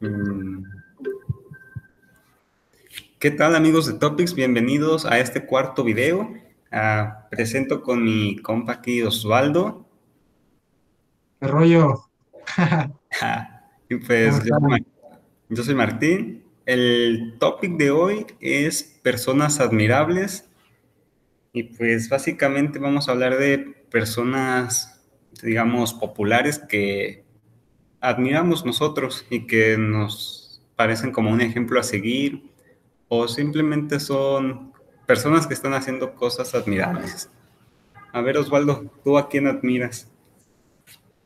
Mm. ¿Qué tal amigos de Topics? Bienvenidos a este cuarto video. Ah, presento con mi compa aquí Osvaldo. ¿Qué rollo? y pues yo, yo soy Martín. El topic de hoy es personas admirables. Y pues básicamente vamos a hablar de personas, digamos, populares que admiramos nosotros y que nos parecen como un ejemplo a seguir o simplemente son personas que están haciendo cosas admirables. A ver, Osvaldo, ¿tú a quién admiras?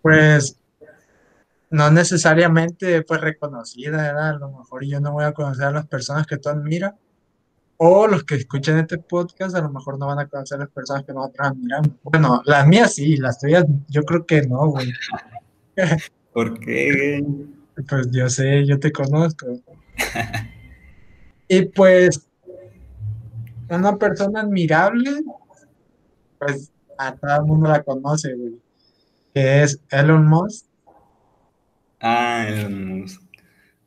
Pues no necesariamente pues reconocida, ¿verdad? A lo mejor yo no voy a conocer a las personas que tú admiras, o los que escuchen este podcast a lo mejor no van a conocer a las personas que nosotros admiramos. Bueno, las mías sí, las tuyas yo creo que no, güey. ¿Por qué? Pues yo sé, yo te conozco. y pues, una persona admirable, pues a todo el mundo la conoce, güey, que es Elon Musk. Ah, Elon Musk.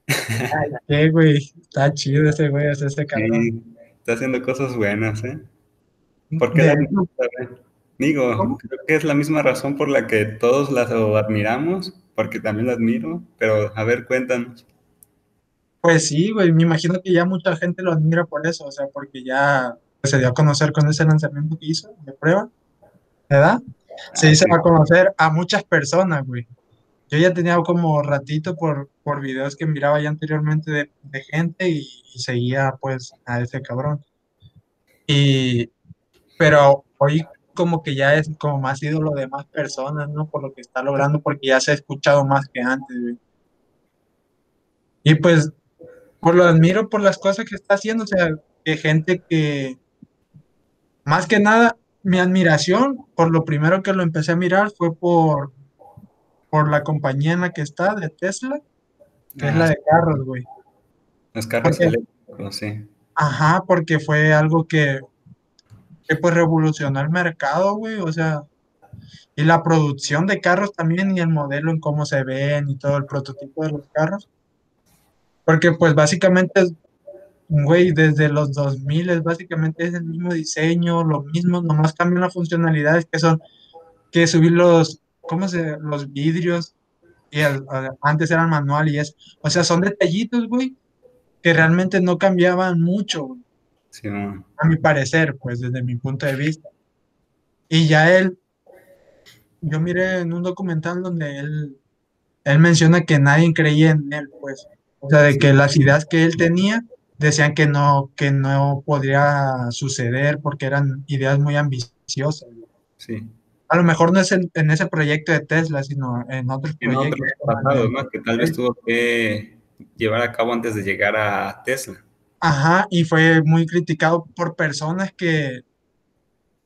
Ay, qué, güey, está chido ese güey, es ese cabrón. está haciendo cosas buenas, ¿eh? ¿Por qué la Digo, creo que es la misma razón por la que todos la admiramos, porque también la admiro, pero a ver, cuéntanos. Pues sí, güey, me imagino que ya mucha gente lo admira por eso, o sea, porque ya se dio a conocer con ese lanzamiento que hizo de prueba, ¿verdad? Se hizo a conocer a muchas personas, güey. Yo ya tenía como ratito por, por videos que miraba ya anteriormente de, gente y, y, seguía pues a ese cabrón. Y, pero hoy como que ya es como más ídolo de más personas, ¿no? Por lo que está logrando, porque ya se ha escuchado más que antes, güey. Y pues, por lo admiro por las cosas que está haciendo, o sea, que gente que, más que nada, mi admiración, por lo primero que lo empecé a mirar fue por, por la compañía en la que está, de Tesla, que es la de carros, güey. Los carros eléctricos, sí. Ajá, porque fue algo que que pues revolucionó el mercado, güey, o sea, y la producción de carros también y el modelo en cómo se ven y todo el prototipo de los carros. Porque pues básicamente, güey, desde los 2000 es básicamente es el mismo diseño, lo mismo, nomás cambian las funcionalidades que son que subir los, ¿cómo se? Los vidrios, y antes eran manual y es, o sea, son detallitos, güey, que realmente no cambiaban mucho, güey. A mi parecer, pues desde mi punto de vista. Y ya él, yo miré en un documental donde él, él menciona que nadie creía en él, pues. O sea, de que las ideas que él tenía decían que no, que no podría suceder porque eran ideas muy ambiciosas. Sí. A lo mejor no es en, ese proyecto de Tesla, sino en otros proyectos. que tal vez tuvo que llevar a cabo antes de llegar a Tesla. Ajá, y fue muy criticado por personas que,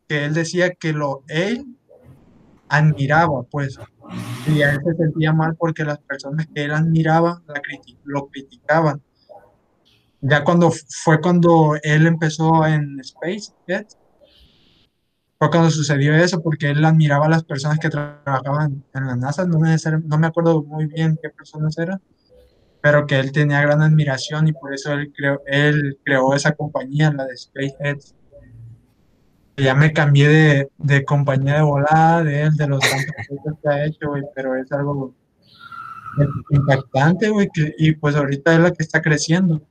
que él decía que lo él admiraba, pues, y a él se sentía mal porque las personas que él admiraba lo criticaban. Ya cuando fue cuando él empezó en SpaceX, fue cuando sucedió eso, porque él admiraba a las personas que trabajaban en la NASA, no me, no me acuerdo muy bien qué personas eran, pero que él tenía gran admiración y por eso él creó, él creó esa compañía, la de SpaceX. Ya me cambié de, de compañía de volada de él, de los tantos proyectos que ha hecho, güey, pero es algo impactante, güey, y pues ahorita es la que está creciendo.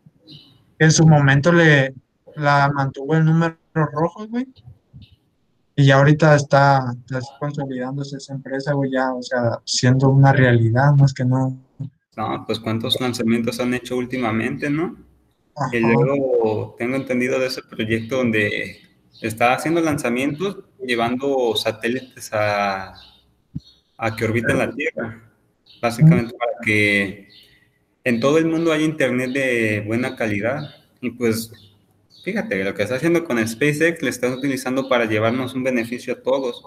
En su momento le la mantuvo en números rojos, güey, y ya ahorita está, está consolidándose esa empresa, güey, ya, o sea, siendo una realidad más que no no, pues cuántos lanzamientos han hecho últimamente, ¿no? Y luego tengo entendido de ese proyecto donde está haciendo lanzamientos llevando satélites a, a que orbiten la Tierra, básicamente para que en todo el mundo haya internet de buena calidad. Y pues fíjate, lo que está haciendo con SpaceX le están utilizando para llevarnos un beneficio a todos.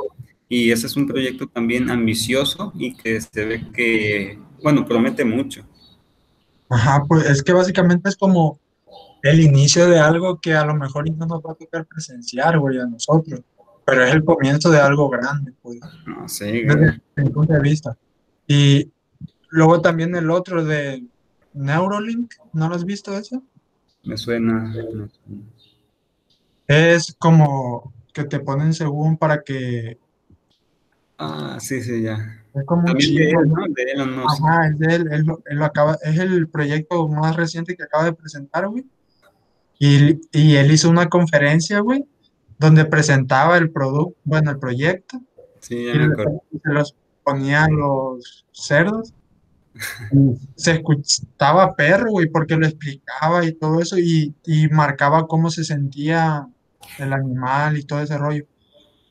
Y ese es un proyecto también ambicioso y que se ve que bueno, promete mucho. Ajá, pues es que básicamente es como el inicio de algo que a lo mejor no nos va a tocar presenciar, güey, a nosotros, pero es el comienzo de algo grande, pues. No, sí, desde mi punto de vista. Y luego también el otro de, Neurolink, ¿no lo has visto eso? Me suena. Es como que te ponen según para que... Ah, sí, sí, ya. Es como También de él, ¿no? De. Ajá, es de él, él él lo acaba, es el proyecto más reciente que acaba de presentar, güey. Y, y él hizo una conferencia, güey, donde presentaba el producto, bueno, el proyecto, Sí, ya y me acuerdo. se los ponía a los cerdos. Se escuchaba perro, güey, porque lo explicaba y todo eso, y, y marcaba cómo se sentía el animal y todo ese rollo.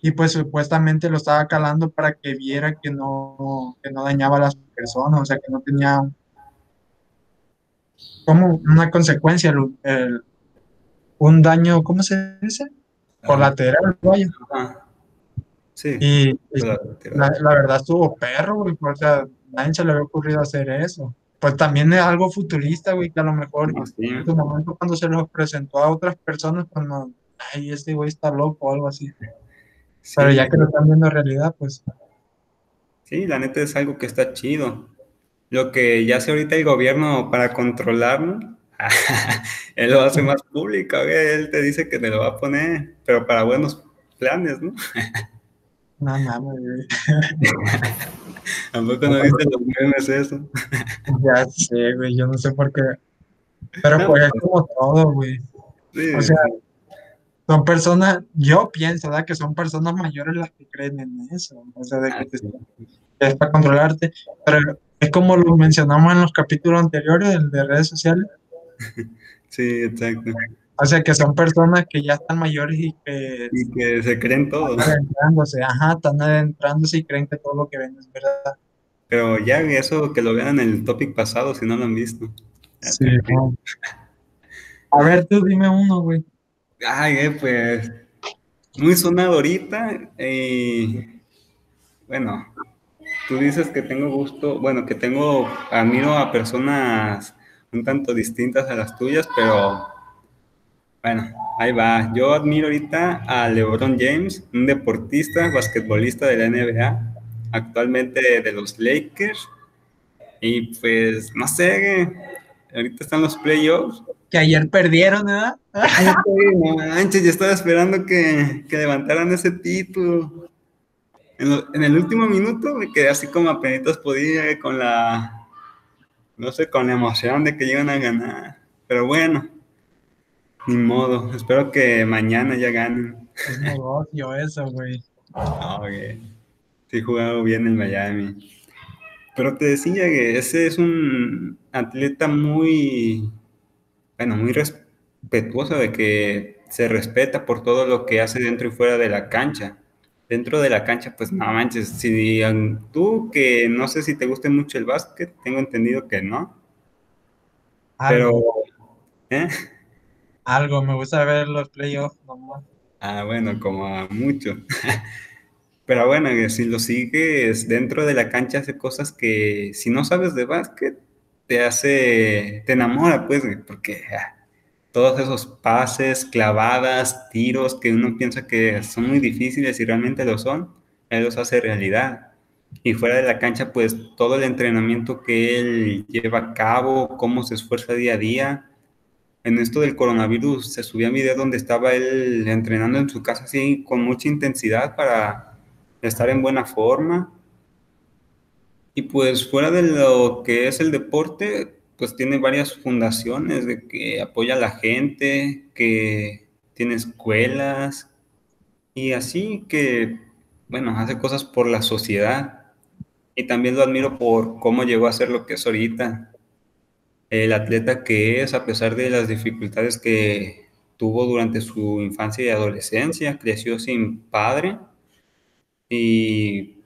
Y pues supuestamente lo estaba calando para que viera que no, que no dañaba a las personas, o sea, que no tenía como una consecuencia, el- el- un daño, ¿cómo se dice? Colateral, vaya. Ajá. Sí. Y, la, la verdad estuvo perro, güey, o sea, nadie se le había ocurrido hacer eso. Pues también es algo futurista, güey, que a lo mejor sí. en su momento cuando se los presentó a otras personas, pues no, ay, este güey está loco o algo así. Pero Sí, ya que lo están viendo en realidad, pues sí, la neta es algo que está chido. Lo que ya hace ahorita el gobierno para controlarlo, él lo hace más público, güey. Él te dice que te lo va a poner, pero para buenos planes, ¿no? no mames. Tampoco no viste los memes eso. Ya sé, güey, yo no sé por qué. Pero No, pues es pues- como todo, güey. Sí, O sea, son personas, yo pienso, ¿verdad? Que son personas mayores las que creen en eso. O sea, de que te- es para controlarte. Pero es como lo mencionamos en los capítulos anteriores, el de redes sociales. Sí, exacto. O sea, que son personas que ya están mayores y que Y que se creen todo. están adentrándose, ajá, están adentrándose y creen que todo lo que ven es verdad. Pero ya eso que lo vean en el topic pasado, si no lo han visto. Sí, no. A ver, tú dime uno, güey. Ay, eh, pues muy sonado ahorita. Y bueno, tú dices que tengo gusto, bueno, que tengo, admiro a personas un tanto distintas a las tuyas, pero bueno, ahí va. Yo admiro ahorita a LeBron James, un deportista, basquetbolista de la NBA, actualmente de los Lakers. Y pues, no sé, ahorita están los playoffs. Que ayer perdieron, ¿verdad? No manches, yo estaba esperando que, que levantaran ese título. En, lo- en el último minuto me quedé así como apenas podía, con la, no sé, con la emoción de que iban a ganar. Pero bueno, ni modo. Espero que mañana ya ganen. Es negocio eso, güey. Ah, ok. Sí, jugado bien en Miami. Pero te decía que ese es un atleta muy, bueno, muy respetuoso de que se respeta por todo lo que hace dentro y fuera de la cancha. Dentro de la cancha, pues no manches, si tú que no sé si te guste mucho el básquet, tengo entendido que no, pero, Algo, ¿eh? algo, me gusta ver los playoffs nomás. Ah, bueno, como a mucho. Pero bueno, si lo sigues dentro de la cancha hace cosas que si no sabes de básquet te hace, te enamora pues, porque ah, todos esos pases, clavadas, tiros que uno piensa que son muy difíciles y realmente lo son, él los hace realidad. Y fuera de la cancha, pues todo el entrenamiento que él lleva a cabo, cómo se esfuerza día a día. En esto del coronavirus se subía un video donde estaba él entrenando en su casa así con mucha intensidad para estar en buena forma. Y pues fuera de lo que es el deporte, pues tiene varias fundaciones de que apoya a la gente, que tiene escuelas y así que, bueno, hace cosas por la sociedad. Y también lo admiro por cómo llegó a ser lo que es ahorita. El atleta que es, a pesar de las dificultades que tuvo durante su infancia y adolescencia, creció sin padre y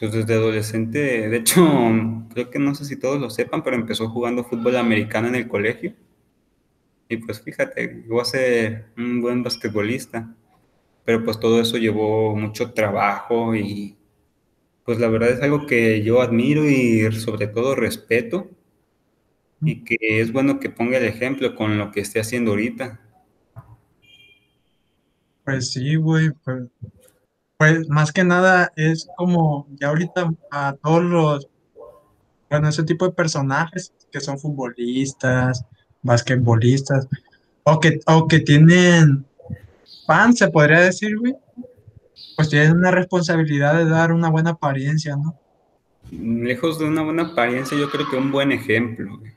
pues desde adolescente, de hecho, creo que no sé si todos lo sepan, pero empezó jugando fútbol americano en el colegio. Y pues fíjate, llegó a ser un buen basquetbolista. Pero pues todo eso llevó mucho trabajo y pues la verdad es algo que yo admiro y sobre todo respeto. Y que es bueno que ponga el ejemplo con lo que esté haciendo ahorita. Pues sí, güey, pues, pues más que nada es como ya ahorita a todos los bueno, ese tipo de personajes que son futbolistas, basquetbolistas, o que, o que tienen fans, se podría decir, güey, pues tienen una responsabilidad de dar una buena apariencia, ¿no? Lejos de una buena apariencia, yo creo que un buen ejemplo, güey.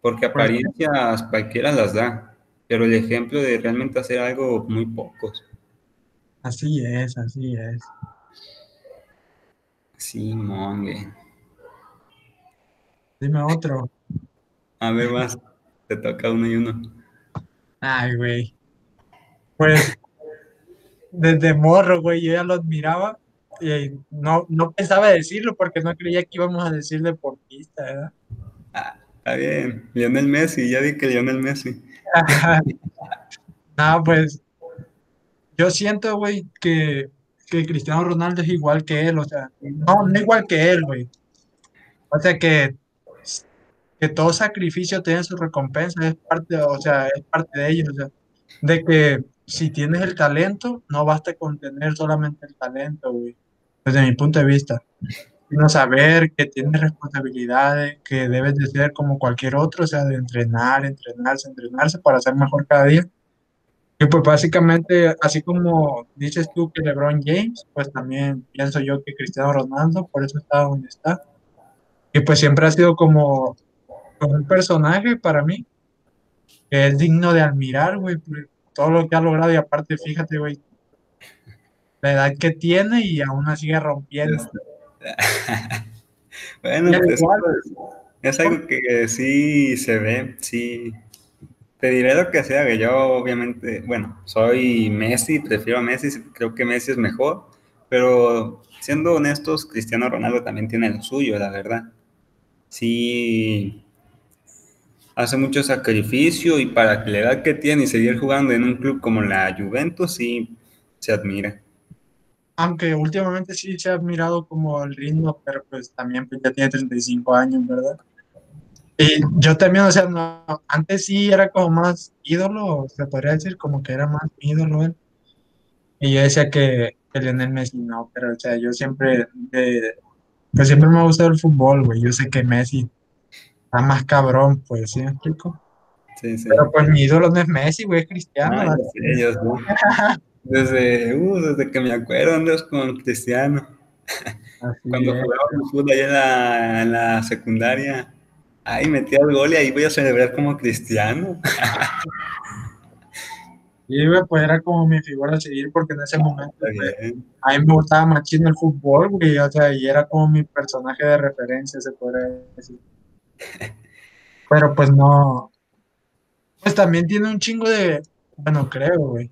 porque apariencias cualquiera las da, pero el ejemplo de realmente hacer algo, muy pocos. Así es, así es. Sí, mongue. Dime otro. A ver, vas. Te toca uno y uno. Ay, güey. Pues, desde morro, güey, yo ya lo admiraba y no, no pensaba decirlo porque no creía que íbamos a decir deportista, ¿verdad? Ah, está bien. Lionel Messi, ya di que Lionel Messi. no, pues, yo siento, güey, que, que Cristiano Ronaldo es igual que él, o sea, no, no igual que él, güey. O sea, que que todo sacrificio tiene su recompensa, es parte, o sea, es parte de ello, o sea, de que si tienes el talento, no basta con tener solamente el talento, güey, desde mi punto de vista, sino saber que tienes responsabilidades, que debes de ser como cualquier otro, o sea, de entrenar, entrenarse, entrenarse para ser mejor cada día. Y pues básicamente, así como dices tú que LeBron James, pues también pienso yo que Cristiano Ronaldo, por eso está donde está. Y pues siempre ha sido como un personaje para mí que es digno de admirar, güey, todo lo que ha logrado y aparte, fíjate, güey, la edad que tiene y aún así sigue rompiendo. bueno, pues, es algo que sí se ve, sí. Te diré lo que sea, que yo obviamente, bueno, soy Messi, prefiero a Messi, creo que Messi es mejor, pero siendo honestos, Cristiano Ronaldo también tiene lo suyo, la verdad. Sí, hace mucho sacrificio y para la edad que tiene y seguir jugando en un club como la Juventus, sí se admira. Aunque últimamente sí se ha admirado como el ritmo, pero pues también pues, ya tiene 35 años, ¿verdad? Y yo también, o sea, no, antes sí era como más ídolo, se podría decir como que era más ídolo él. Y yo decía que, que Lionel Messi no, pero o sea, yo siempre, pues siempre me ha gustado el fútbol, güey. Yo sé que Messi más cabrón, pues, ¿sí me explico? Sí, sí. Pero pues mi ídolo no es Messi, güey, es Cristiano. Ah, desde, uh, desde que me acuerdo andas con Cristiano. Cuando jugábamos fútbol allá en la, secundaria, ahí metía el gol y ahí voy a celebrar como Cristiano. Y pues era como mi figura a seguir porque en ese momento pues, a mí me gustaba machín el fútbol, güey, o sea, y era como mi personaje de referencia, se puede decir. Pero pues no. Pues también tiene un chingo de. Bueno, creo, güey.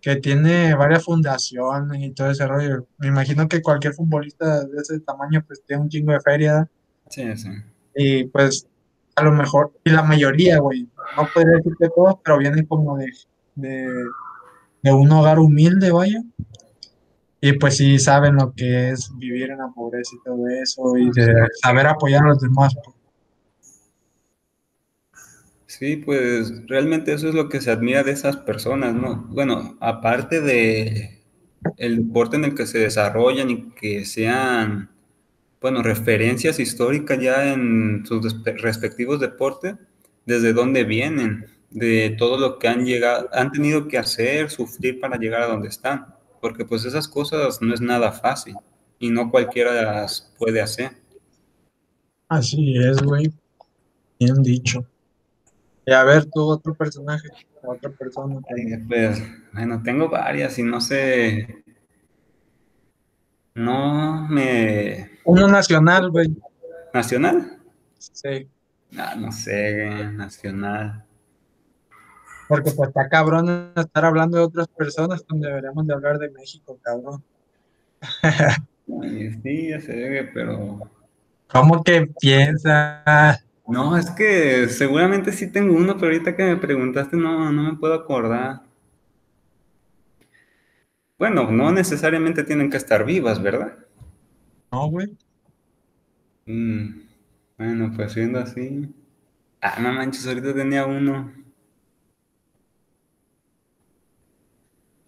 Que tiene varias fundaciones y todo ese rollo. Me imagino que cualquier futbolista de ese tamaño, pues tiene un chingo de feria. Sí, sí. Y pues, a lo mejor, y la mayoría, güey. No podría decir que todos, pero vienen como de, de, de un hogar humilde, vaya. Y pues sí saben lo que es vivir en la pobreza y todo eso, y de saber apoyar a los demás. Pues. Sí, pues realmente eso es lo que se admira de esas personas, ¿no? Bueno, aparte de el deporte en el que se desarrollan y que sean, bueno, referencias históricas ya en sus respectivos deportes, desde dónde vienen, de todo lo que han llegado, han tenido que hacer, sufrir para llegar a donde están, porque pues esas cosas no es nada fácil y no cualquiera las puede hacer. Así es, güey. Bien dicho. Y a ver, tú, otro personaje, otra persona. pues, bueno, tengo varias y no sé. No me. Uno nacional, güey. ¿Nacional? Sí. Ah, no sé, nacional. Porque pues está cabrón estar hablando de otras personas cuando deberíamos de hablar de México, cabrón. sí, ya se debe, pero. ¿Cómo que piensas? No, es que seguramente sí tengo uno, pero ahorita que me preguntaste no, no me puedo acordar. Bueno, no necesariamente tienen que estar vivas, ¿verdad? No, güey. Mm, bueno, pues siendo así. Ah, no manches, ahorita tenía uno.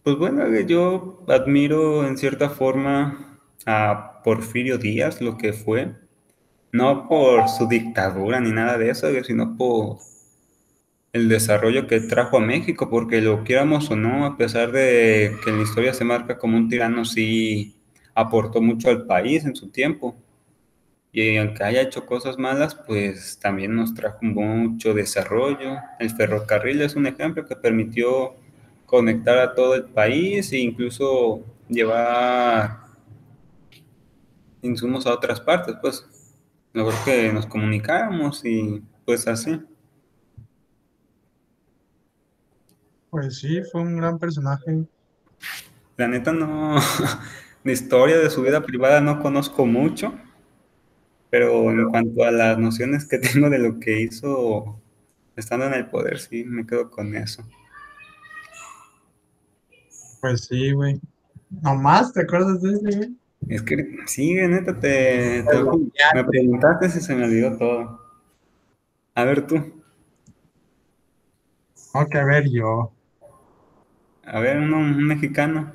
Pues bueno, yo admiro en cierta forma a Porfirio Díaz, lo que fue no por su dictadura ni nada de eso, sino por el desarrollo que trajo a México, porque lo quieramos o no, a pesar de que en la historia se marca como un tirano, sí aportó mucho al país en su tiempo. Y aunque haya hecho cosas malas, pues también nos trajo mucho desarrollo. El ferrocarril es un ejemplo que permitió conectar a todo el país e incluso llevar insumos a otras partes, pues mejor que nos comunicáramos y pues así. Pues sí, fue un gran personaje. La neta no, de historia de su vida privada no conozco mucho, pero en cuanto a las nociones que tengo de lo que hizo estando en el poder, sí, me quedo con eso. Pues sí, güey. ¿Nomás te acuerdas de ese, güey? Es que sí, neta, te, te me preguntaste si se me olvidó todo. A ver tú. Ok, a ver yo. A ver, uno, un mexicano.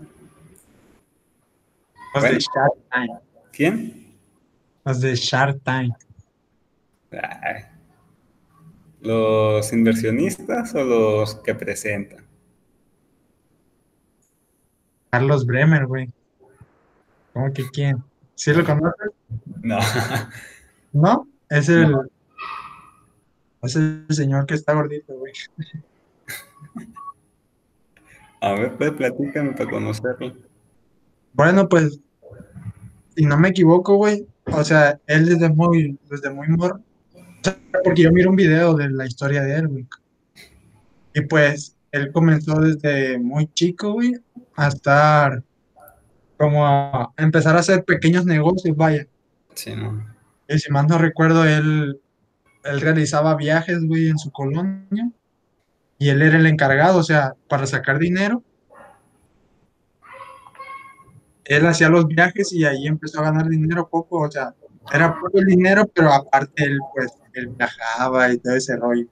Los de Shark Tank. ¿Quién? Los de Shark Tank. ¿Los inversionistas o los que presentan? Carlos Bremer, güey. ¿Cómo que quién? ¿Sí lo conoces? No. ¿No? Es el. Es el señor que está gordito, güey. A ver, pues platícame para conocerlo. Bueno, pues, si no me equivoco, güey, o sea, él desde muy, desde muy morro, porque yo miro un video de la historia de él, güey. Y pues, él comenzó desde muy chico, güey, a estar, como a empezar a hacer pequeños negocios, vaya. Sí, no. Y si más no recuerdo, él, él realizaba viajes, güey, en su colonia y él era el encargado, o sea, para sacar dinero. Él hacía los viajes y ahí empezó a ganar dinero poco, o sea, era poco el dinero, pero aparte él, pues, él viajaba y todo ese rollo.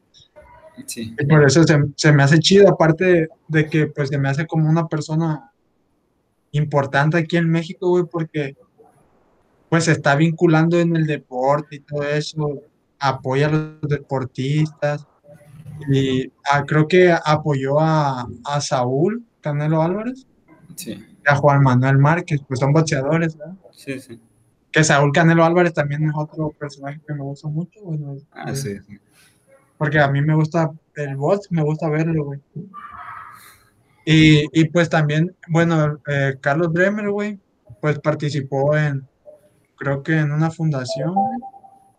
Sí. Y por eso se, se, me hace chido, aparte de que, pues, se me hace como una persona importante aquí en México, güey, porque, pues, se está vinculando en el deporte y todo eso, apoya a los deportistas, y ah, creo que apoyó a, a, Saúl Canelo Álvarez. Sí. A Juan Manuel Márquez, pues son boxeadores, ¿verdad? Sí, sí. Que Saúl Canelo Álvarez también es otro personaje que me gusta mucho, bueno, Ah, eh, sí, sí. Porque a mí me gusta el box, me gusta verlo, güey. Y, y pues también, bueno, eh, Carlos Bremer, güey, pues participó en, creo que en una fundación, güey,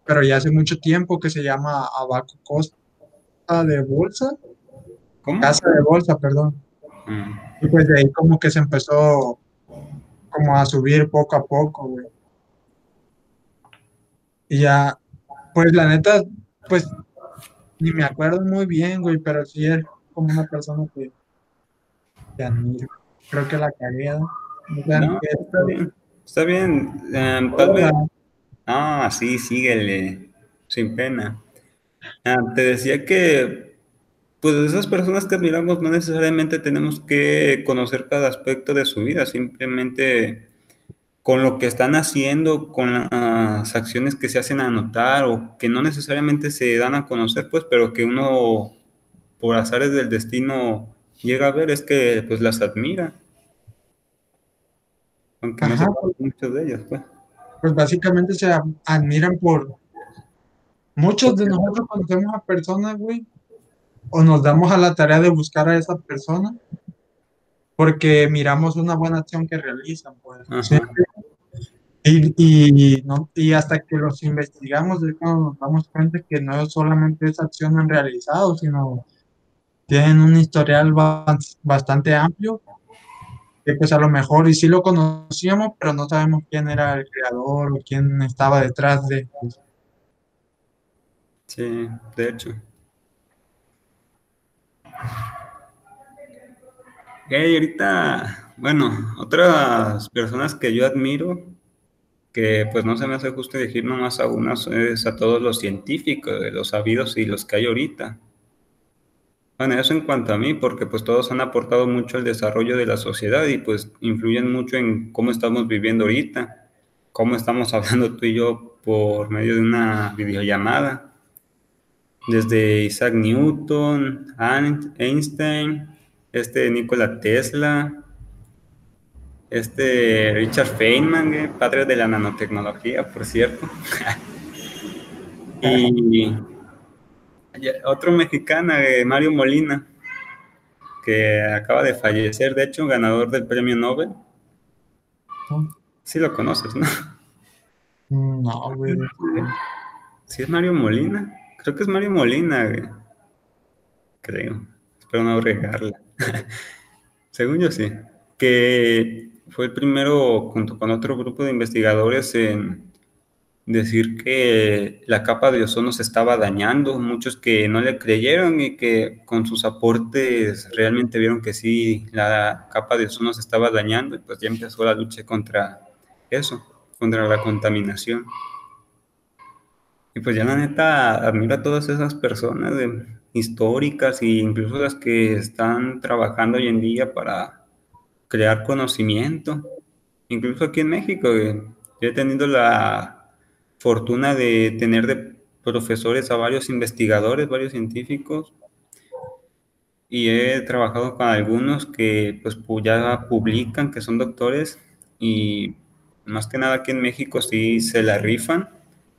pero ya hace mucho tiempo que se llama Abaco Costa de bolsa, ¿Cómo? casa de bolsa, perdón. Mm. Y pues de ahí como que se empezó como a subir poco a poco, güey. Y ya, pues la neta, pues ni me acuerdo muy bien, güey, pero sí es como una persona que, que admiro. Creo que la cagué, está bien. Está bien. eh, tal vez. Ah, sí, síguele. Sin pena. Ah, te decía que, pues, esas personas que admiramos no necesariamente tenemos que conocer cada aspecto de su vida, simplemente con lo que están haciendo, con las acciones que se hacen a notar o que no necesariamente se dan a conocer, pues, pero que uno, por azares del destino, llega a ver, es que, pues, las admira. Aunque no sepan muchos de ellos, pues. pues básicamente se admiran por muchos de nosotros conocemos a personas, güey, o nos damos a la tarea de buscar a esa persona porque miramos una buena acción que realizan, pues. Y, y, no, y hasta que los investigamos es cuando nos damos cuenta que no solamente esa acción han realizado, sino tienen un historial ba- bastante amplio que pues a lo mejor y sí lo conocíamos, pero no sabemos quién era el creador o quién estaba detrás de. pues, Sí, de hecho. Ok, ahorita, bueno, otras personas que yo admiro, que pues no se me hace justo elegir nomás a unas, es a todos los científicos, los sabidos y los que hay ahorita. Bueno, eso en cuanto a mí, porque pues todos han aportado mucho al desarrollo de la sociedad y pues influyen mucho en cómo estamos viviendo ahorita. cómo estamos hablando tú y yo por medio de una videollamada. Desde Isaac Newton, Einstein, este Nikola Tesla, este Richard Feynman, padre de la nanotecnología, por cierto. y otro mexicano, Mario Molina, que acaba de fallecer, de hecho, ganador del premio Nobel. Sí lo conoces, ¿no? No, güey. ¿Sí es Mario Molina? Creo que es Mario Molina. Creo. Espero no regarla. Según yo sí. Que fue el primero, junto con otro grupo de investigadores, en decir que la capa de ozono se estaba dañando, muchos que no le creyeron y que con sus aportes realmente vieron que sí, la capa de ozono se estaba dañando y pues ya empezó la lucha contra eso, contra la contaminación. Y pues ya la neta admira a todas esas personas históricas e incluso las que están trabajando hoy en día para crear conocimiento. Incluso aquí en México, yo he tenido la fortuna de tener de profesores a varios investigadores, varios científicos, y he trabajado con algunos que pues ya publican, que son doctores, y más que nada aquí en México sí se la rifan,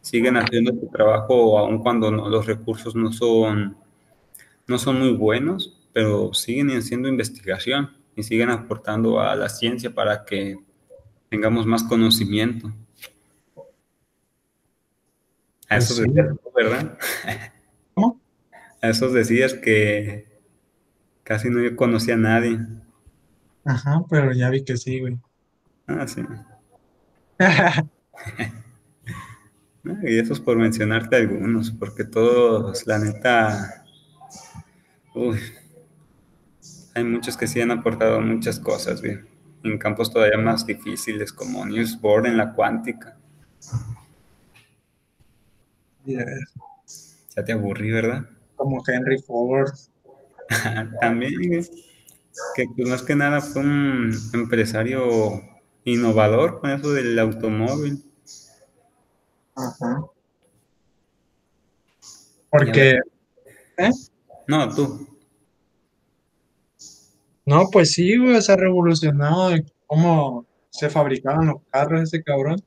siguen haciendo su trabajo aun cuando los recursos no son, no son muy buenos, pero siguen haciendo investigación y siguen aportando a la ciencia para que tengamos más conocimiento. A esos pues decías, ¿verdad? ¿Cómo? A esos decías que casi no conocía a nadie. Ajá, pero ya vi que sí, güey. Ah, sí. y eso es por mencionarte algunos, porque todos, la neta, uy, hay muchos que sí han aportado muchas cosas, bien, en campos todavía más difíciles como Newsboard en la cuántica. Ya te aburrí, ¿verdad? Como Henry Ford. También, que pues, más que nada fue un empresario innovador con eso del automóvil. Ajá. Porque... ¿Eh? No, tú. No, pues sí, güey, se ha revolucionado cómo se fabricaban los carros ese cabrón.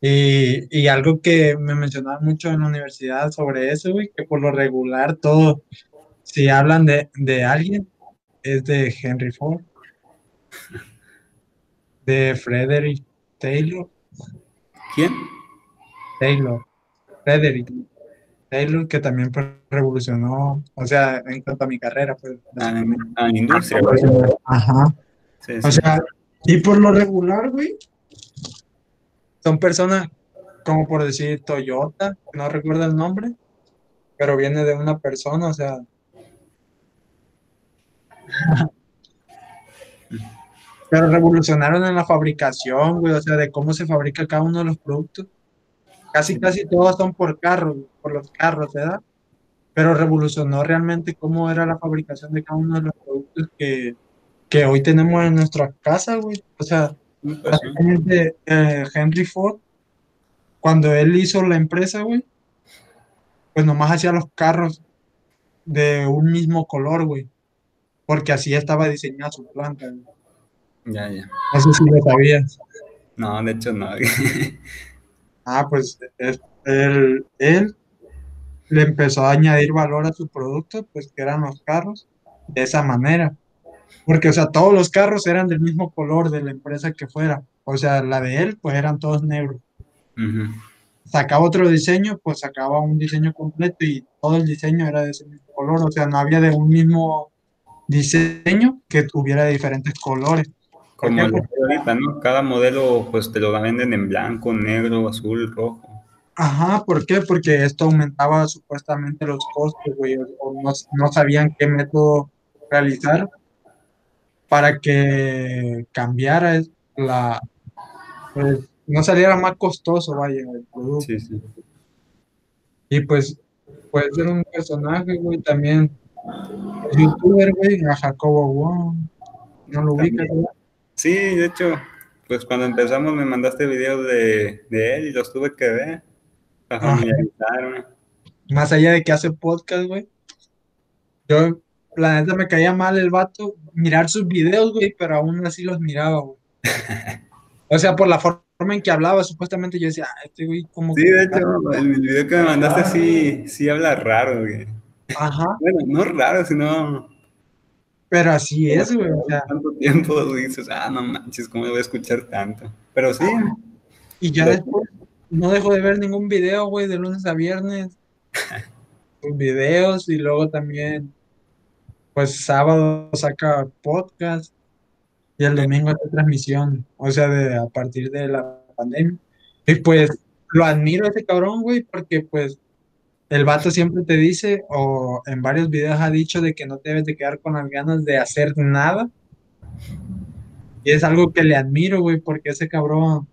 Y, algo que me mencionaba mucho en la universidad sobre eso, güey, que por lo regular todo, si hablan de, alguien, es de Henry Ford, de Frederick Taylor. ¿Quién? Taylor. Frederick Taylor, que también pues, revolucionó, o sea, en cuanto a mi carrera, pues. A, la industria. Ajá. O sea, y por lo regular, güey, son personas como por decir Toyota, no recuerdo el nombre, pero viene de una persona, o sea. pero revolucionaron en la fabricación, güey, o sea, de cómo se fabrica cada uno de los productos. Casi, casi todos son por carros, por los carros, ¿verdad? Pero revolucionó realmente cómo era la fabricación de cada uno de los productos que, que hoy tenemos en nuestras casas, güey. O sea, eh, Henry Ford, cuando él hizo la empresa, güey, pues nomás hacía los carros de un mismo color, güey. Porque así estaba diseñada su planta, Ya, ya. No sé si lo sabías. No, de hecho no. ah, pues él, él le empezó a añadir valor a su producto, pues que eran los carros, de esa manera. Porque, o sea, todos los carros eran del mismo color de la empresa que fuera. O sea, la de él, pues eran todos negros. Sacaba otro diseño, pues sacaba un diseño completo y todo el diseño era de ese mismo color. O sea, no había de un mismo diseño que tuviera diferentes colores. Como ahorita, ¿no? Cada modelo, pues te lo venden en blanco, negro, azul, rojo. Ajá, ¿por qué? Porque esto aumentaba supuestamente los costos, güey, o no, no sabían qué método realizar para que cambiara la, pues, no saliera más costoso, vaya, el producto. Sí, sí. Y pues puede ser un personaje, güey, también. youtuber, güey, a Jacobo Wong. ¿No lo ubicas, güey? Sí, de hecho, pues cuando empezamos me mandaste videos de, de él y los tuve que ver para familiarizarme. Más allá de que hace podcast, güey. Yo, la neta, me caía mal el vato mirar sus videos, güey, pero aún así los miraba, güey. o sea, por la forma en que hablaba, supuestamente yo decía, este güey, como. Sí, de hecho, el video que me mandaste sí, sí habla raro, güey. Ajá. Bueno, no raro, sino. Pero así es, güey. O sea. Tanto tiempo dices, ah, no manches, ¿cómo voy a escuchar tanto? Pero sí. Y ya después no dejo de ver ningún video, güey, de lunes a viernes. videos y luego también, pues sábado saca podcast y el domingo hace transmisión, o sea, de, a partir de la pandemia. Y pues lo admiro a ese cabrón, güey, porque pues el vato siempre te dice, o en varios videos ha dicho de que no debes de quedar con las ganas de hacer nada. Y es algo que le admiro, güey, porque ese cabrón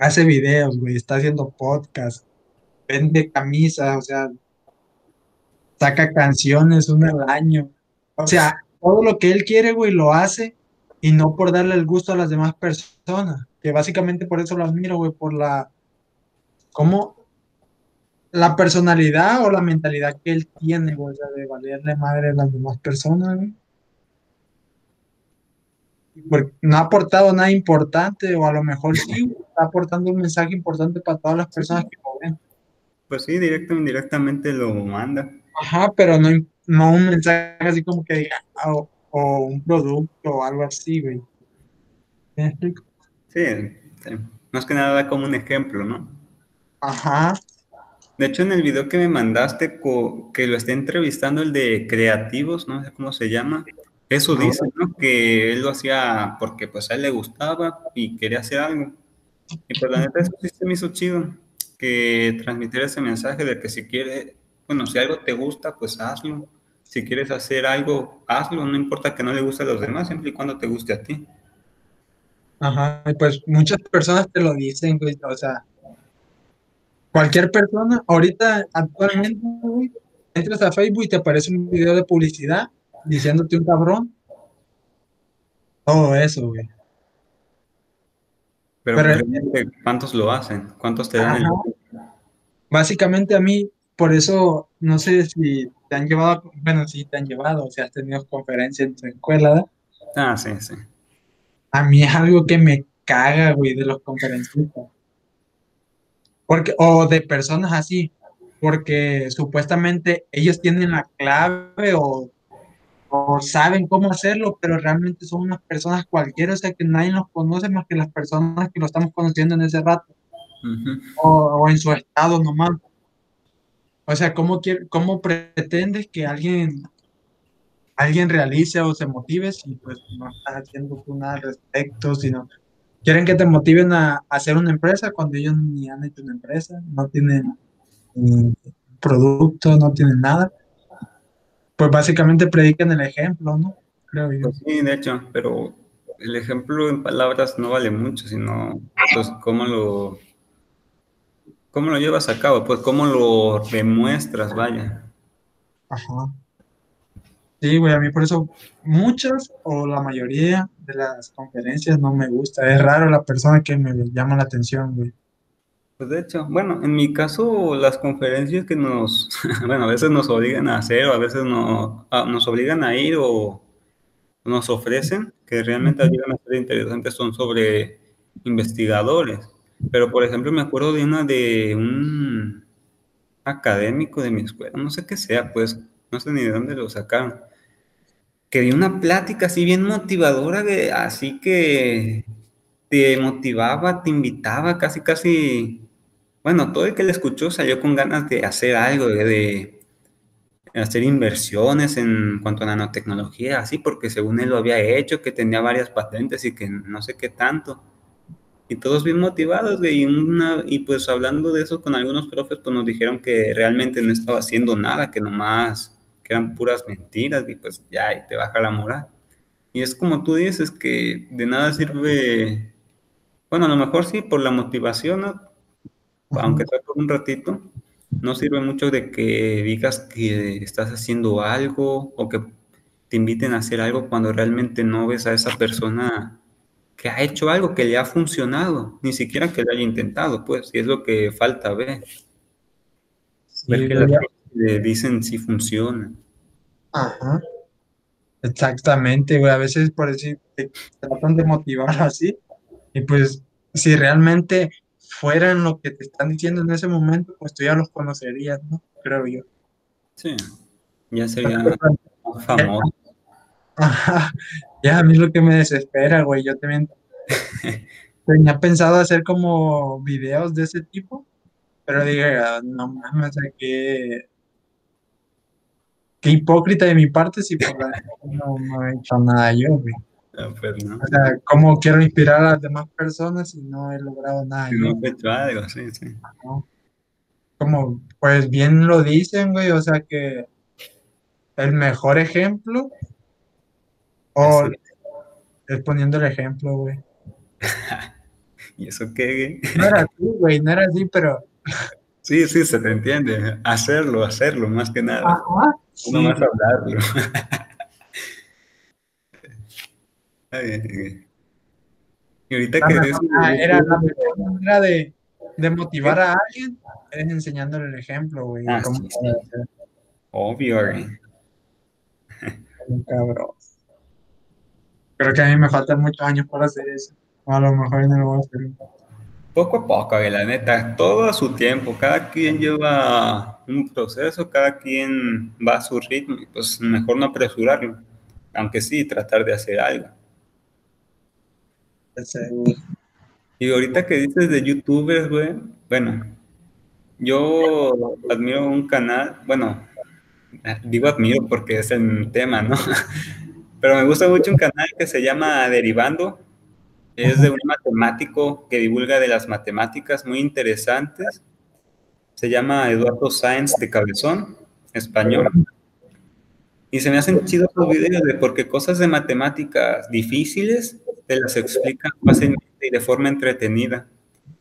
hace videos, güey, está haciendo podcast, vende camisas, o sea, saca canciones una al año. O sea, todo lo que él quiere, güey, lo hace y no por darle el gusto a las demás personas, que básicamente por eso lo admiro, güey, por la, ¿cómo? La personalidad o la mentalidad que él tiene, güey, de valerle madre a las demás personas, güey. Porque no ha aportado nada importante, o a lo mejor sí, está aportando un mensaje importante para todas las personas que lo ven. Pues sí, directo o indirectamente lo manda. Ajá, pero no, no un mensaje así como que diga, ah, o un producto o algo así, güey. Sí, más que nada como un ejemplo, ¿no? Ajá. De hecho, en el video que me mandaste, que lo esté entrevistando el de creativos, no sé cómo se llama, eso dice, ¿no? Que él lo hacía porque pues a él le gustaba y quería hacer algo. Y pues la neta eso sí se me hizo chido, que transmitir ese mensaje de que si quiere, bueno, si algo te gusta, pues hazlo si quieres hacer algo, hazlo, no importa que no le guste a los demás, siempre y cuando te guste a ti. Ajá, pues muchas personas te lo dicen, o sea, cualquier persona, ahorita, actualmente, güey, entras a Facebook y te aparece un video de publicidad diciéndote un cabrón. Todo eso, güey. Pero, ¿cuántos lo hacen? ¿Cuántos te dan el... Básicamente a mí, por eso, no sé si te han llevado, bueno, sí te han llevado, o sea, has tenido conferencias en tu escuela, ¿verdad? Ah, sí, sí. A mí es algo que me caga, güey, de los conferencistas. Porque, o de personas así, porque supuestamente ellos tienen la clave o, o, saben cómo hacerlo, pero realmente son unas personas cualquiera, o sea que nadie los conoce más que las personas que lo estamos conociendo en ese rato, o, o, en su estado nomás. O sea, ¿cómo, cómo pretendes que alguien, alguien realice o se motive si pues no estás haciendo nada al respecto, sino quieren que te motiven a, hacer una empresa cuando ellos ni han hecho una empresa, no tienen producto, no tienen nada. Pues básicamente predican el ejemplo, ¿no? Creo yo. Pues sí, de hecho, pero el ejemplo en palabras no vale mucho, sino pues, cómo lo ¿Cómo lo llevas a cabo? Pues cómo lo demuestras, vaya. Ajá. Sí, güey, a mí por eso muchas o la mayoría de las conferencias no me gusta. Es raro la persona que me llama la atención, güey. Pues de hecho, bueno, en mi caso, las conferencias que nos, bueno, a veces nos obligan a hacer o a veces no, nos obligan a ir o nos ofrecen, que realmente ayudan a ser interesantes, son sobre investigadores. Pero, por ejemplo, me acuerdo de una de un académico de mi escuela, no sé qué sea, pues, no sé ni de dónde lo sacaron, que dio una plática así bien motivadora, de, así que te motivaba, te invitaba, casi, casi, bueno, todo el que le escuchó salió con ganas de hacer algo, de, de hacer inversiones en cuanto a nanotecnología, así, porque según él lo había hecho, que tenía varias patentes y que no sé qué tanto. Y todos bien motivados, y, una, y pues hablando de eso con algunos profes, pues nos dijeron que realmente no estaba haciendo nada, que nomás, que eran puras mentiras, y pues ya, y te baja la moral. Y es como tú dices, que de nada sirve, bueno, a lo mejor sí, por la motivación, aunque sea por un ratito, no sirve mucho de que digas que estás haciendo algo o que te inviten a hacer algo cuando realmente no ves a esa persona que ha hecho algo que le ha funcionado, ni siquiera que lo haya intentado, pues, y es lo que falta ver. ver que le dicen si funciona. Ajá. Exactamente, güey. A veces por eso te tratan de motivar así. Y pues, si realmente fueran lo que te están diciendo en ese momento, pues tú ya los conocerías, ¿no? Creo yo. Sí, ya sería famoso. Ajá. Ya, a mí es lo que me desespera, güey. Yo también tenía pensado hacer como videos de ese tipo, pero dije, ah, no mames, qué, qué hipócrita de mi parte si por la no, no he hecho nada yo, güey. Ah, pues, no. O sea, ¿cómo quiero inspirar a las demás personas si no he logrado nada? Si no he hecho algo, sí, sí. Como, pues bien lo dicen, güey, o sea que el mejor ejemplo o es poniendo el ejemplo, güey. ¿Y eso qué? No era así, güey, no era así, pero... Sí, sí, se te entiende. Hacerlo, hacerlo, más que nada. Ajá, no más hablarlo. y ahorita que dices... Era la mejor manera de, de motivar a alguien, es enseñándole el ejemplo, güey. Ah, sí, sí. Obvio, güey. Cabrón. Creo que a mí me faltan muchos años para hacer eso. A lo mejor no lo voy a hacer. Poco a poco, la neta, todo a su tiempo. Cada quien lleva un proceso, cada quien va a su ritmo y pues mejor no apresurarlo. Aunque sí, tratar de hacer algo. Y ahorita que dices de youtubers, güey, bueno, yo admiro un canal, bueno, digo admiro porque es el tema, ¿no? Pero me gusta mucho un canal que se llama Derivando. Es de un matemático que divulga de las matemáticas muy interesantes. Se llama Eduardo Sáenz de Cabezón, español. Y se me hacen chidos los videos de porque cosas de matemáticas difíciles te las explican fácilmente y de forma entretenida.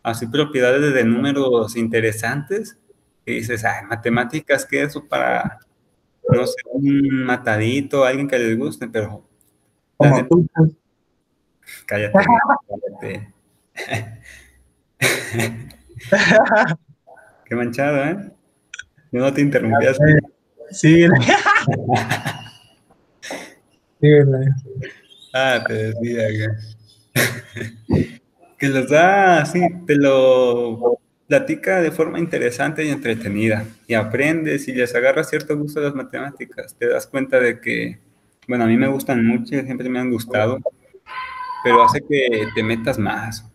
Así propiedades de números interesantes. Y dices, ay, matemáticas, ¿qué es eso para no sé, un matadito, alguien que les guste, pero. Como tú. Cállate, cállate. Qué manchado, ¿eh? Yo no te interrumpí así. Sí. sí, Ah, te decía que. que los da así, te lo platica de forma interesante y entretenida y aprendes y les agarras cierto gusto a las matemáticas. Te das cuenta de que, bueno, a mí me gustan mucho, siempre me han gustado, pero hace que te metas más.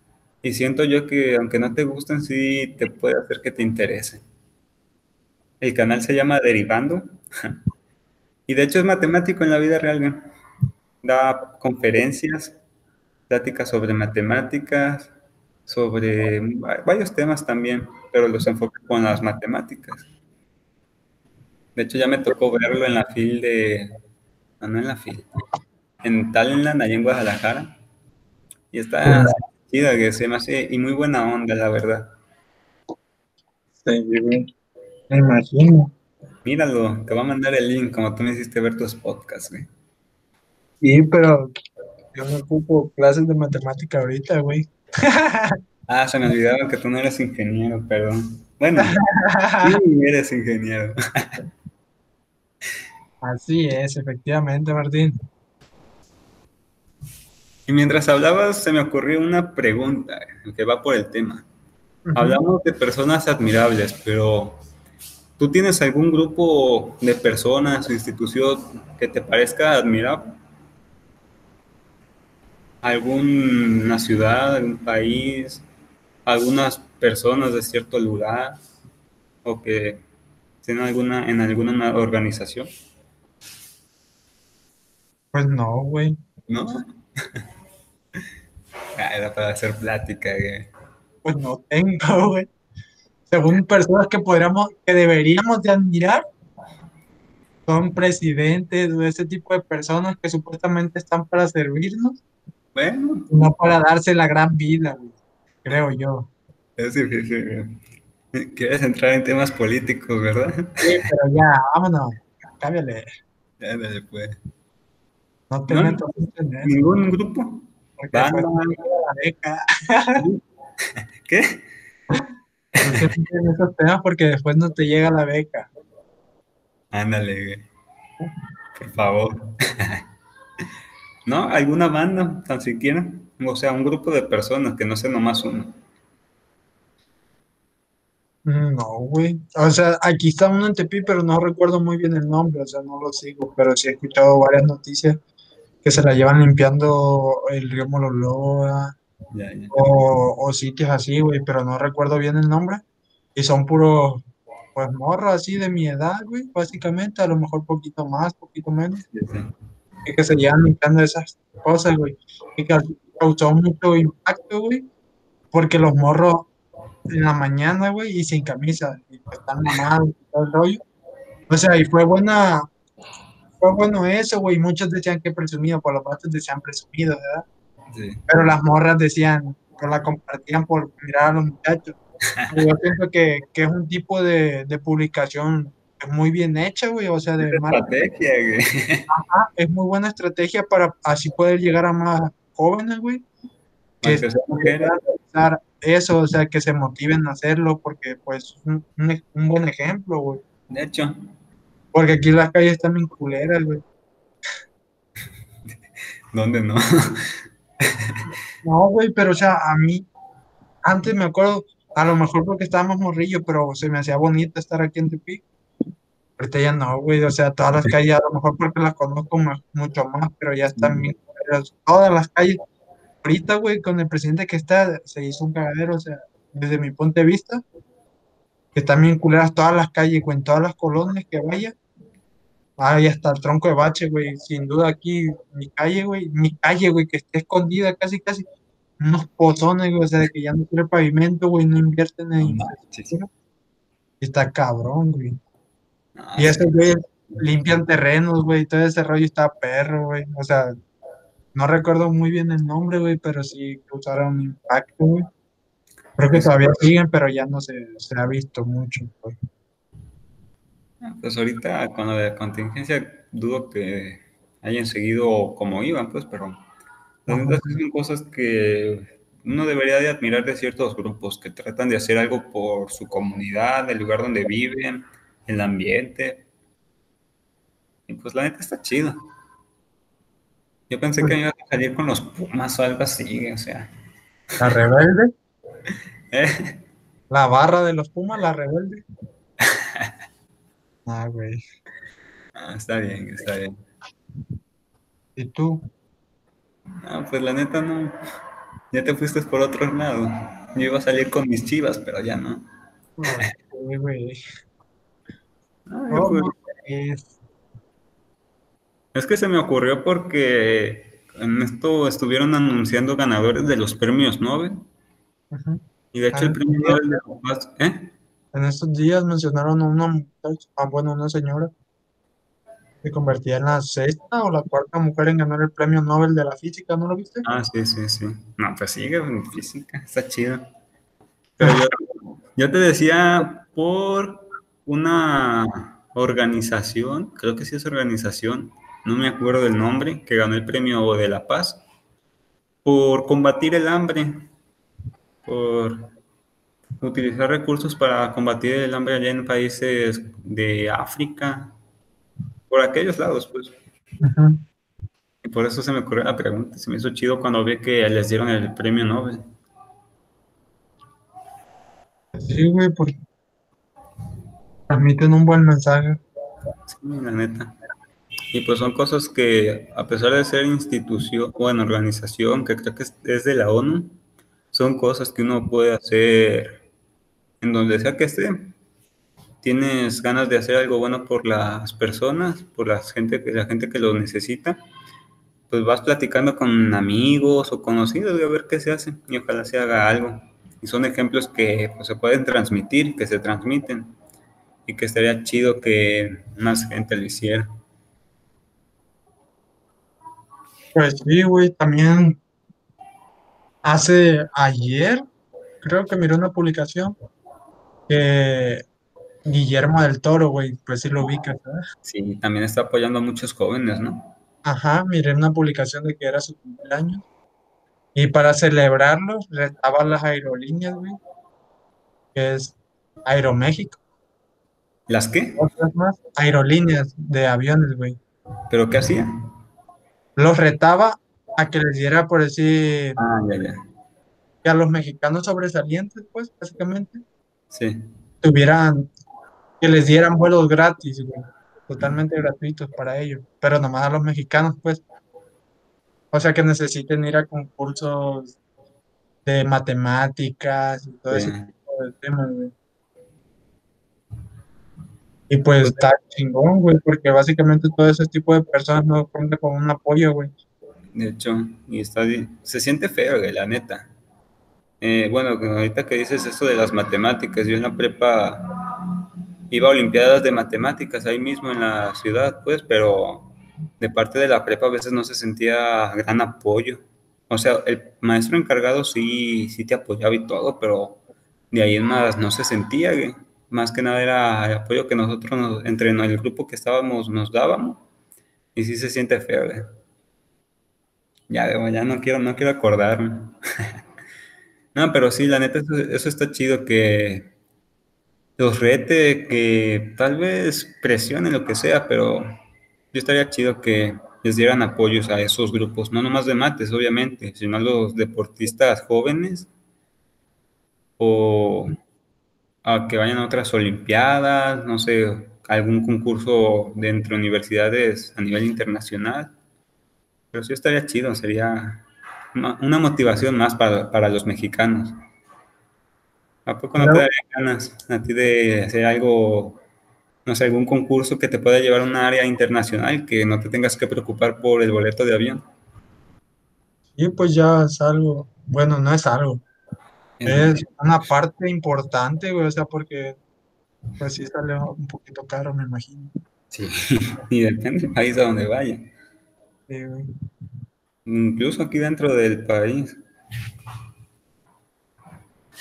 Y siento yo que aunque no te gusten, sí te puede hacer que te interese. El canal se llama Derivando y de hecho es matemático en la vida real. Da conferencias, pláticas sobre matemáticas, sobre varios temas también, pero los enfoca con las matemáticas. De hecho, ya me tocó verlo en la FIL de. No, no en la FIL. En Talentland, allá en Guadalajara. Y está chida, que se me hace. Y muy buena onda, la verdad. Sí, me imagino. Míralo, te va a mandar el link, como tú me hiciste ver tus podcasts, güey. Sí, pero yo no ocupo clases de matemática ahorita, güey. ah, se me olvidaba que tú no eres ingeniero, perdón. Bueno, sí eres ingeniero. Así es, efectivamente, Martín. Y mientras hablabas, se me ocurrió una pregunta que va por el tema. Hablamos de personas admirables, pero ¿tú tienes algún grupo de personas o institución que te parezca admirable? alguna ciudad, algún país, algunas personas de cierto lugar o que estén alguna, en alguna organización? Pues no, güey. ¿No? ah, era para hacer plática, güey. Pues no tengo, güey. Según personas que podríamos, que deberíamos de admirar, son presidentes o ese tipo de personas que supuestamente están para servirnos bueno. No para darse la gran vida, creo yo. Es difícil. Quieres entrar en temas políticos, ¿verdad? Sí, pero ya, vámonos. Cámbiale. Cámbiale, pues. No te metas en ¿Ningún grupo? Beca. ¿Qué? No te metas en esos temas porque después no te llega la beca. Ándale, güey. Por favor. ¿No? ¿Alguna banda, tan siquiera? O sea, un grupo de personas que no sea nomás uno. Mm, No, güey. O sea, aquí está uno en Tepi, pero no recuerdo muy bien el nombre, o sea, no lo sigo, pero sí he escuchado varias noticias que se la llevan limpiando el río Mololoa o, o sitios así, güey, pero no recuerdo bien el nombre. Y son puros, pues, morros así de mi edad, güey, básicamente, a lo mejor poquito más, poquito menos, sí. y que se llevan limpiando esas cosas, güey, y que causó mucho impacto, güey, porque los morros en la mañana, güey, y sin camisa, y pues están mamados y todo el rollo. O sea, y fue buena, fue bueno eso, güey, muchos decían que presumido, por los vatos decían presumido, ¿verdad? Sí. Pero las morras decían, que la compartían por mirar a los muchachos. Yo pienso que, que es un tipo de, de publicación muy bien hecha, güey, o sea, de marketing. Estrategia, güey. Ajá, es muy buena estrategia para así poder llegar a más jóvenes, güey, que realizar eso, o sea, que se motiven a hacerlo, porque pues un, un- un buen ejemplo, güey. De hecho, Porque aquí las calles están bien culeras, güey. ¿dónde no? No, güey, pero o sea, a mí, antes me acuerdo, a lo mejor porque estábamos morrillos, pero se me hacía bonito estar aquí en Tepic. Ahorita ya no, güey, o sea, todas las calles, a lo mejor porque las conozco más- mucho más, pero ya están bien culeras. Todas las calles, ahorita, güey, con el presidente que está, se hizo un cagadero, o sea, desde mi punto de vista, que están bien culeras todas las calles, güey, en todas las colonias que vaya. Ahí hasta el tronco de bache, güey, sin duda aquí, mi calle, güey, mi calle, güey, que esté escondida casi, casi, unos pozones, güey, o sea, de que ya no tiene pavimento, güey, no invierten en infraestructura. Está cabrón, güey. Y esos güeyes limpian terrenos, güey, todo ese rollo está perro, güey. O sea, no recuerdo muy bien el nombre, güey, pero sí causaron impacto, güey. Creo que todavía siguen, pero ya no se, se ha visto mucho, güey. Pues ahorita con de contingencia dudo que hayan seguido como iban, pues, pero la sí son cosas que uno debería de admirar de ciertos grupos que tratan de hacer algo por su comunidad, el lugar donde viven, el ambiente. Y pues la neta está chido. Yo pensé que me iba a salir con los Pumas o algo así, o sea. La rebelde, ¿eh? la barra de los Pumas, la rebelde. Ah, güey. Ah, está bien, está bien. ¿Y tú? Ah, pues la neta no. Ya te fuiste por otro lado. Yo iba a salir con mis chivas, pero ya no. Güey. Ah, yo ¿Cómo fui- es? Es que se me ocurrió porque en esto estuvieron anunciando ganadores de los premios Nobel. Ujú. Y de hecho Ah, el premio sí. Nobel de la Paz, ¿eh? En estos días mencionaron a una muchacha, ah, bueno, una señora, que convertía en la sexta o la cuarta mujer en ganar el premio Nobel de la física, ¿no lo viste? Ah, sí, sí, sí. No, pues sigue en física, está chido. Yo, yo te decía por una organización, creo que sí es organización, no me acuerdo del nombre, que ganó el premio de la paz, por combatir el hambre, por utilizar recursos para combatir el hambre allá en países de África, por aquellos lados, pues. Y por eso se me ocurrió la pregunta. Se me hizo chido cuando vi que les dieron el premio Nobel. Sí, güey, porque transmiten un buen mensaje. Sí, la neta. Y pues son cosas que, a pesar de ser institución, bueno, organización, que creo que es de la ONU, son cosas que uno puede hacer en donde sea que esté. Tienes ganas de hacer algo bueno por las personas, por la gente, la gente que lo necesita, pues vas platicando con amigos o conocidos y a ver qué se hace y ojalá se haga algo. Y son ejemplos que pues, se pueden transmitir, que se transmiten y que estaría chido que más gente lo hiciera. Pues sí, güey, también hace ayer, creo que miré una publicación que Guillermo del Toro, güey, pues sí lo ubicas, ¿verdad? Sí, también está apoyando a muchos jóvenes, ¿no? Ajá, miré una publicación de que era su cumpleaños Y para celebrarlo, retaban las aerolíneas, güey, que es Aeroméxico. ¿Las qué? Otras más, aerolíneas de aviones, güey. ¿Pero qué hacía? Los retaba a que les diera, por decir, Ah, ya, ya. que a los mexicanos sobresalientes, pues, básicamente, Sí. tuvieran, que les dieran vuelos gratis, güey, totalmente gratuitos para ellos, pero nomás a los mexicanos, pues, o sea, que necesiten ir a concursos de matemáticas y todo Sí. ese tipo de temas, güey. Y pues está chingón, güey, porque básicamente todo ese tipo de personas no cuenta con un apoyo, güey. De hecho, y está, di- se siente feo, güey, la neta. Eh, bueno, ahorita que dices esto de las matemáticas, yo en la prepa iba a olimpiadas de matemáticas ahí mismo en la ciudad, pues, pero de parte de la prepa a veces no se sentía gran apoyo. O sea, el maestro encargado sí, sí te apoyaba y todo, pero de ahí en más no se sentía, güey. Más que nada era el apoyo que nosotros, nos- entre el grupo que estábamos, nos dábamos. Y sí se siente feo, güey. Ya, ya no quiero, no quiero acordarme. No, pero sí, la neta, eso, está chido, que los rete, que tal vez presionen lo que sea, pero yo estaría chido que les dieran apoyos a esos grupos, no nomás de mates, obviamente, sino a los deportistas jóvenes o a que vayan a otras olimpiadas, no sé, algún concurso de entre universidades a nivel internacional. Pero sí estaría chido, sería una motivación más para, para los mexicanos. ¿A poco no te daría ganas a ti de hacer algo, no sé, algún concurso que te pueda llevar a un área internacional, que no te tengas que preocupar por el boleto de avión? Y pues ya es algo, bueno, no es algo, es una parte importante, güey, o sea, porque pues sí sale un poquito caro, me imagino. Sí, y depende del país a donde vaya. Sí, güey. Incluso aquí dentro del país.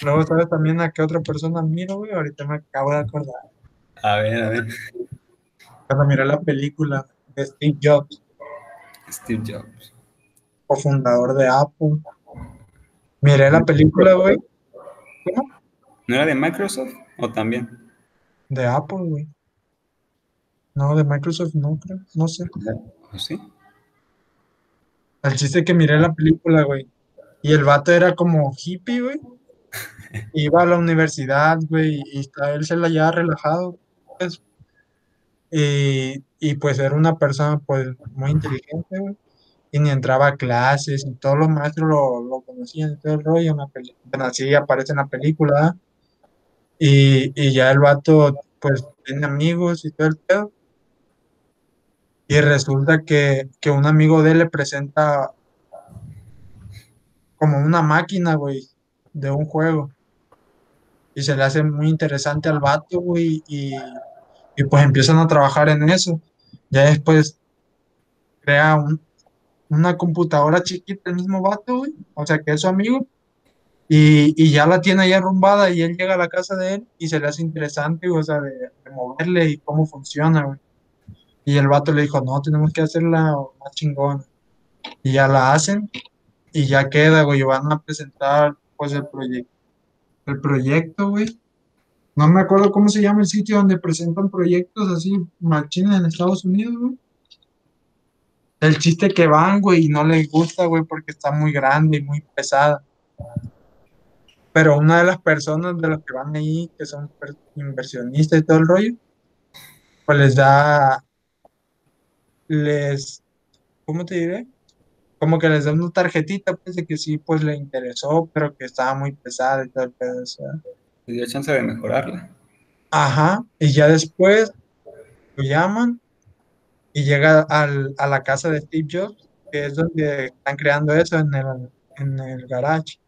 Luego, ¿sabes también a qué otra persona miro, güey? Ahorita me acabo de acordar. A ver, a ver. Cuando miré la película de Steve Jobs, Steve Jobs. cofundador de Apple. Miré la película, güey, ¿No era de Microsoft o también? de Apple, güey. No, de Microsoft no creo, no sé. ¿O sí? El chiste que miré la película, güey. Y el vato era como hippie, güey. Iba a la universidad, güey, y él se la llevaba relajado, pues. Y, y pues era una persona, pues, muy inteligente, güey. Y ni entraba a clases, y todos los maestros lo, lo conocían todo el rollo. Peli- bueno, así aparece en la película. Y, y ya el vato, pues, tiene amigos y todo el pedo. Y resulta que, que un amigo de él le presenta como una máquina, güey, de un juego. Y se le hace muy interesante al vato, güey, y, pues empiezan a trabajar en eso. Ya después crea un- una computadora chiquita el mismo vato, güey, o sea que es su amigo, y, ya la tiene ahí arrumbada y él llega a la casa de él y se le hace interesante, güey, o sea, de moverle y cómo funciona, güey. Y el vato le dijo, no, tenemos que hacerla más chingona. Y ya la hacen y ya queda, güey, van a presentar pues el proyecto. El proyecto, güey. No me acuerdo cómo se llama el sitio donde presentan proyectos así machines en Estados Unidos, güey. El chiste que van, güey, y no les gusta, güey, porque está muy grande y muy pesada. Pero una de las personas de los que van ahí, que son inversionistas y todo el rollo, pues les da, les, ¿cómo te diré? Como que les da una tarjetita, pues, de que sí, pues, le interesó, pero que estaba muy pesada y todo el pedo, o sea. Te dio chance de mejorarla. Ajá, y ya después lo llaman y llega al- a la casa de Steve Jobs, que es donde están creando eso en el, en el garage.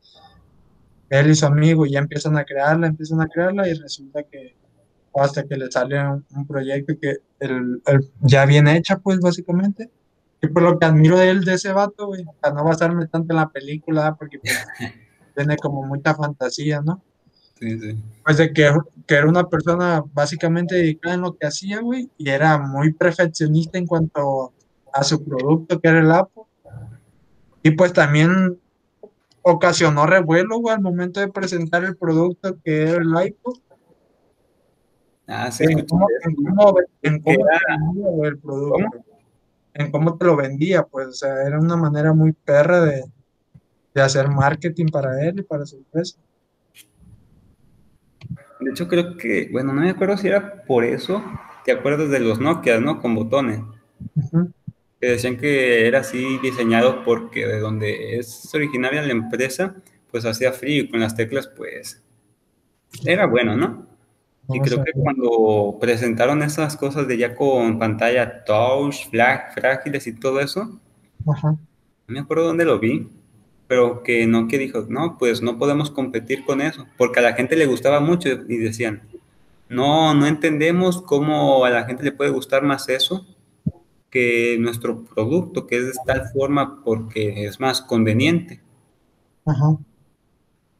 Él y su amigo ya empiezan a crearla, empiezan a crearla y resulta que hasta que le sale un, un proyecto que el, el- ya viene hecha, pues básicamente. Y por lo que admiro de él, de ese vato, güey, para no basarme tanto en la película, porque pues, tiene como mucha fantasía, ¿no? Sí, sí. Pues de que, que era una persona básicamente dedicada en lo que hacía, güey, y era muy perfeccionista en cuanto a su producto, que era el Apple. Y pues también ocasionó revuelo, güey, al momento de presentar el producto que era el iPod. Ah, sí, En cómo, te vendía, güey, el producto. En cómo te lo vendía, pues, o sea, era una manera muy perra de, de hacer marketing para él y para su empresa. De hecho, creo que, bueno, no me acuerdo si era por eso. ¿Te acuerdas de los Nokia, no? Con botones. Que decían que era así diseñado porque de donde es originaria la empresa, pues hacía frío y con las teclas, pues era bueno, ¿no? Y no creo que cuando presentaron esas cosas de ya con pantalla touch, flag, frágiles y todo eso, ajá, no me acuerdo dónde lo vi, pero que Nokia dijo, no, pues no podemos competir con eso, porque a la gente le gustaba mucho y decían, no, no entendemos cómo a la gente le puede gustar más eso que nuestro producto, que es de tal forma porque es más conveniente. ajá.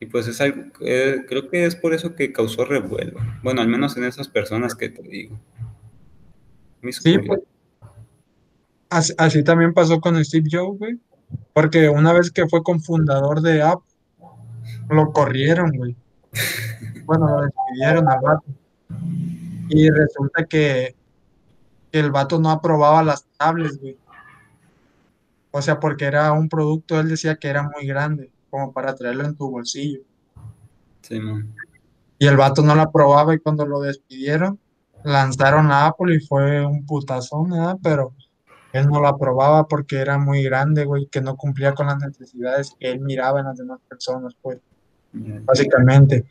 Y pues es algo, eh, creo que es por eso que causó revuelo. Bueno, al menos en esas personas que te digo. Sí, pues, así, así también pasó con Steve Jobs, güey, porque una vez que fue cofundador de Apple, lo corrieron, güey. Bueno, lo despidieron al vato. Y resulta que, que el vato no aprobaba las tablets, güey. O sea, porque era un producto, él decía que era muy grande, como para traerlo en tu bolsillo. Sí, man. Y el vato no la aprobaba y cuando lo despidieron, lanzaron a Apple y fue un putazón, ¿verdad? Pero él no la aprobaba porque era muy grande, güey, que no cumplía con las necesidades que él miraba en las demás personas, pues, básicamente.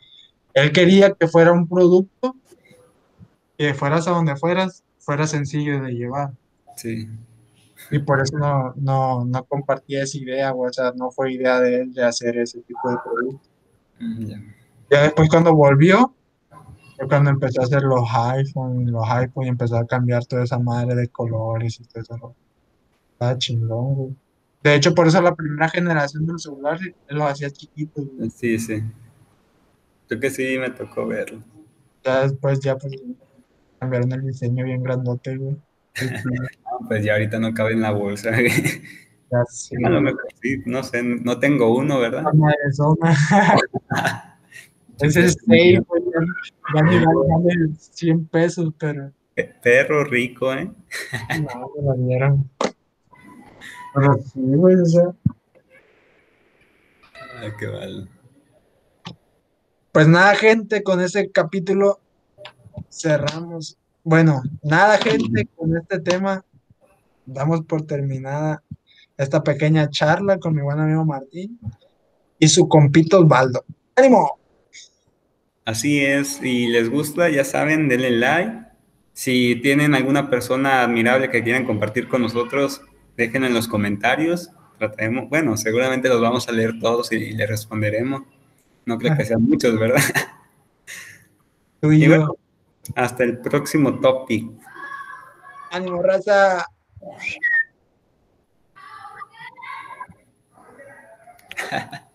Él quería que fuera un producto que fueras a donde fueras, fuera sencillo de llevar. Sí. Y por eso no, no, no compartía esa idea, o sea, no fue idea de él de hacer ese tipo de producto. Mm, ya. Después cuando volvió, fue cuando empezó a hacer los iPhone, los iPhone y empezó a cambiar toda esa madre de colores y todo eso. Estaba chingón, güey. De hecho, por eso la primera generación de los celulares él los hacía chiquitos, güey. Sí, sí. Creo que sí me tocó verlo. Ya después ya pues cambiaron el diseño bien grandote, güey. No, pues ya ahorita no cabe en la bolsa. sí, A lo mejor sí, no sé, no tengo uno, ¿verdad? Es el safe, vale, vale 100 pesos, pero Perro rico, ¿eh? no, me lo dieron. Pero sí, güey, o sea. Ay, qué mal. Pues nada, gente, con ese capítulo cerramos. Bueno, nada, gente, con este tema damos por terminada esta pequeña charla con mi buen amigo Martín y su compito Osvaldo. ¡Ánimo! Así es, y les gusta, ya saben, denle like. Si tienen alguna persona admirable que quieran compartir con nosotros, déjenlo en los comentarios. Trataremos, bueno, seguramente los vamos a leer todos y les responderemos. No creo que sean muchos, ¿verdad? Tú y Y yo. bueno, hasta el próximo topic. ¡Ánimo, raza!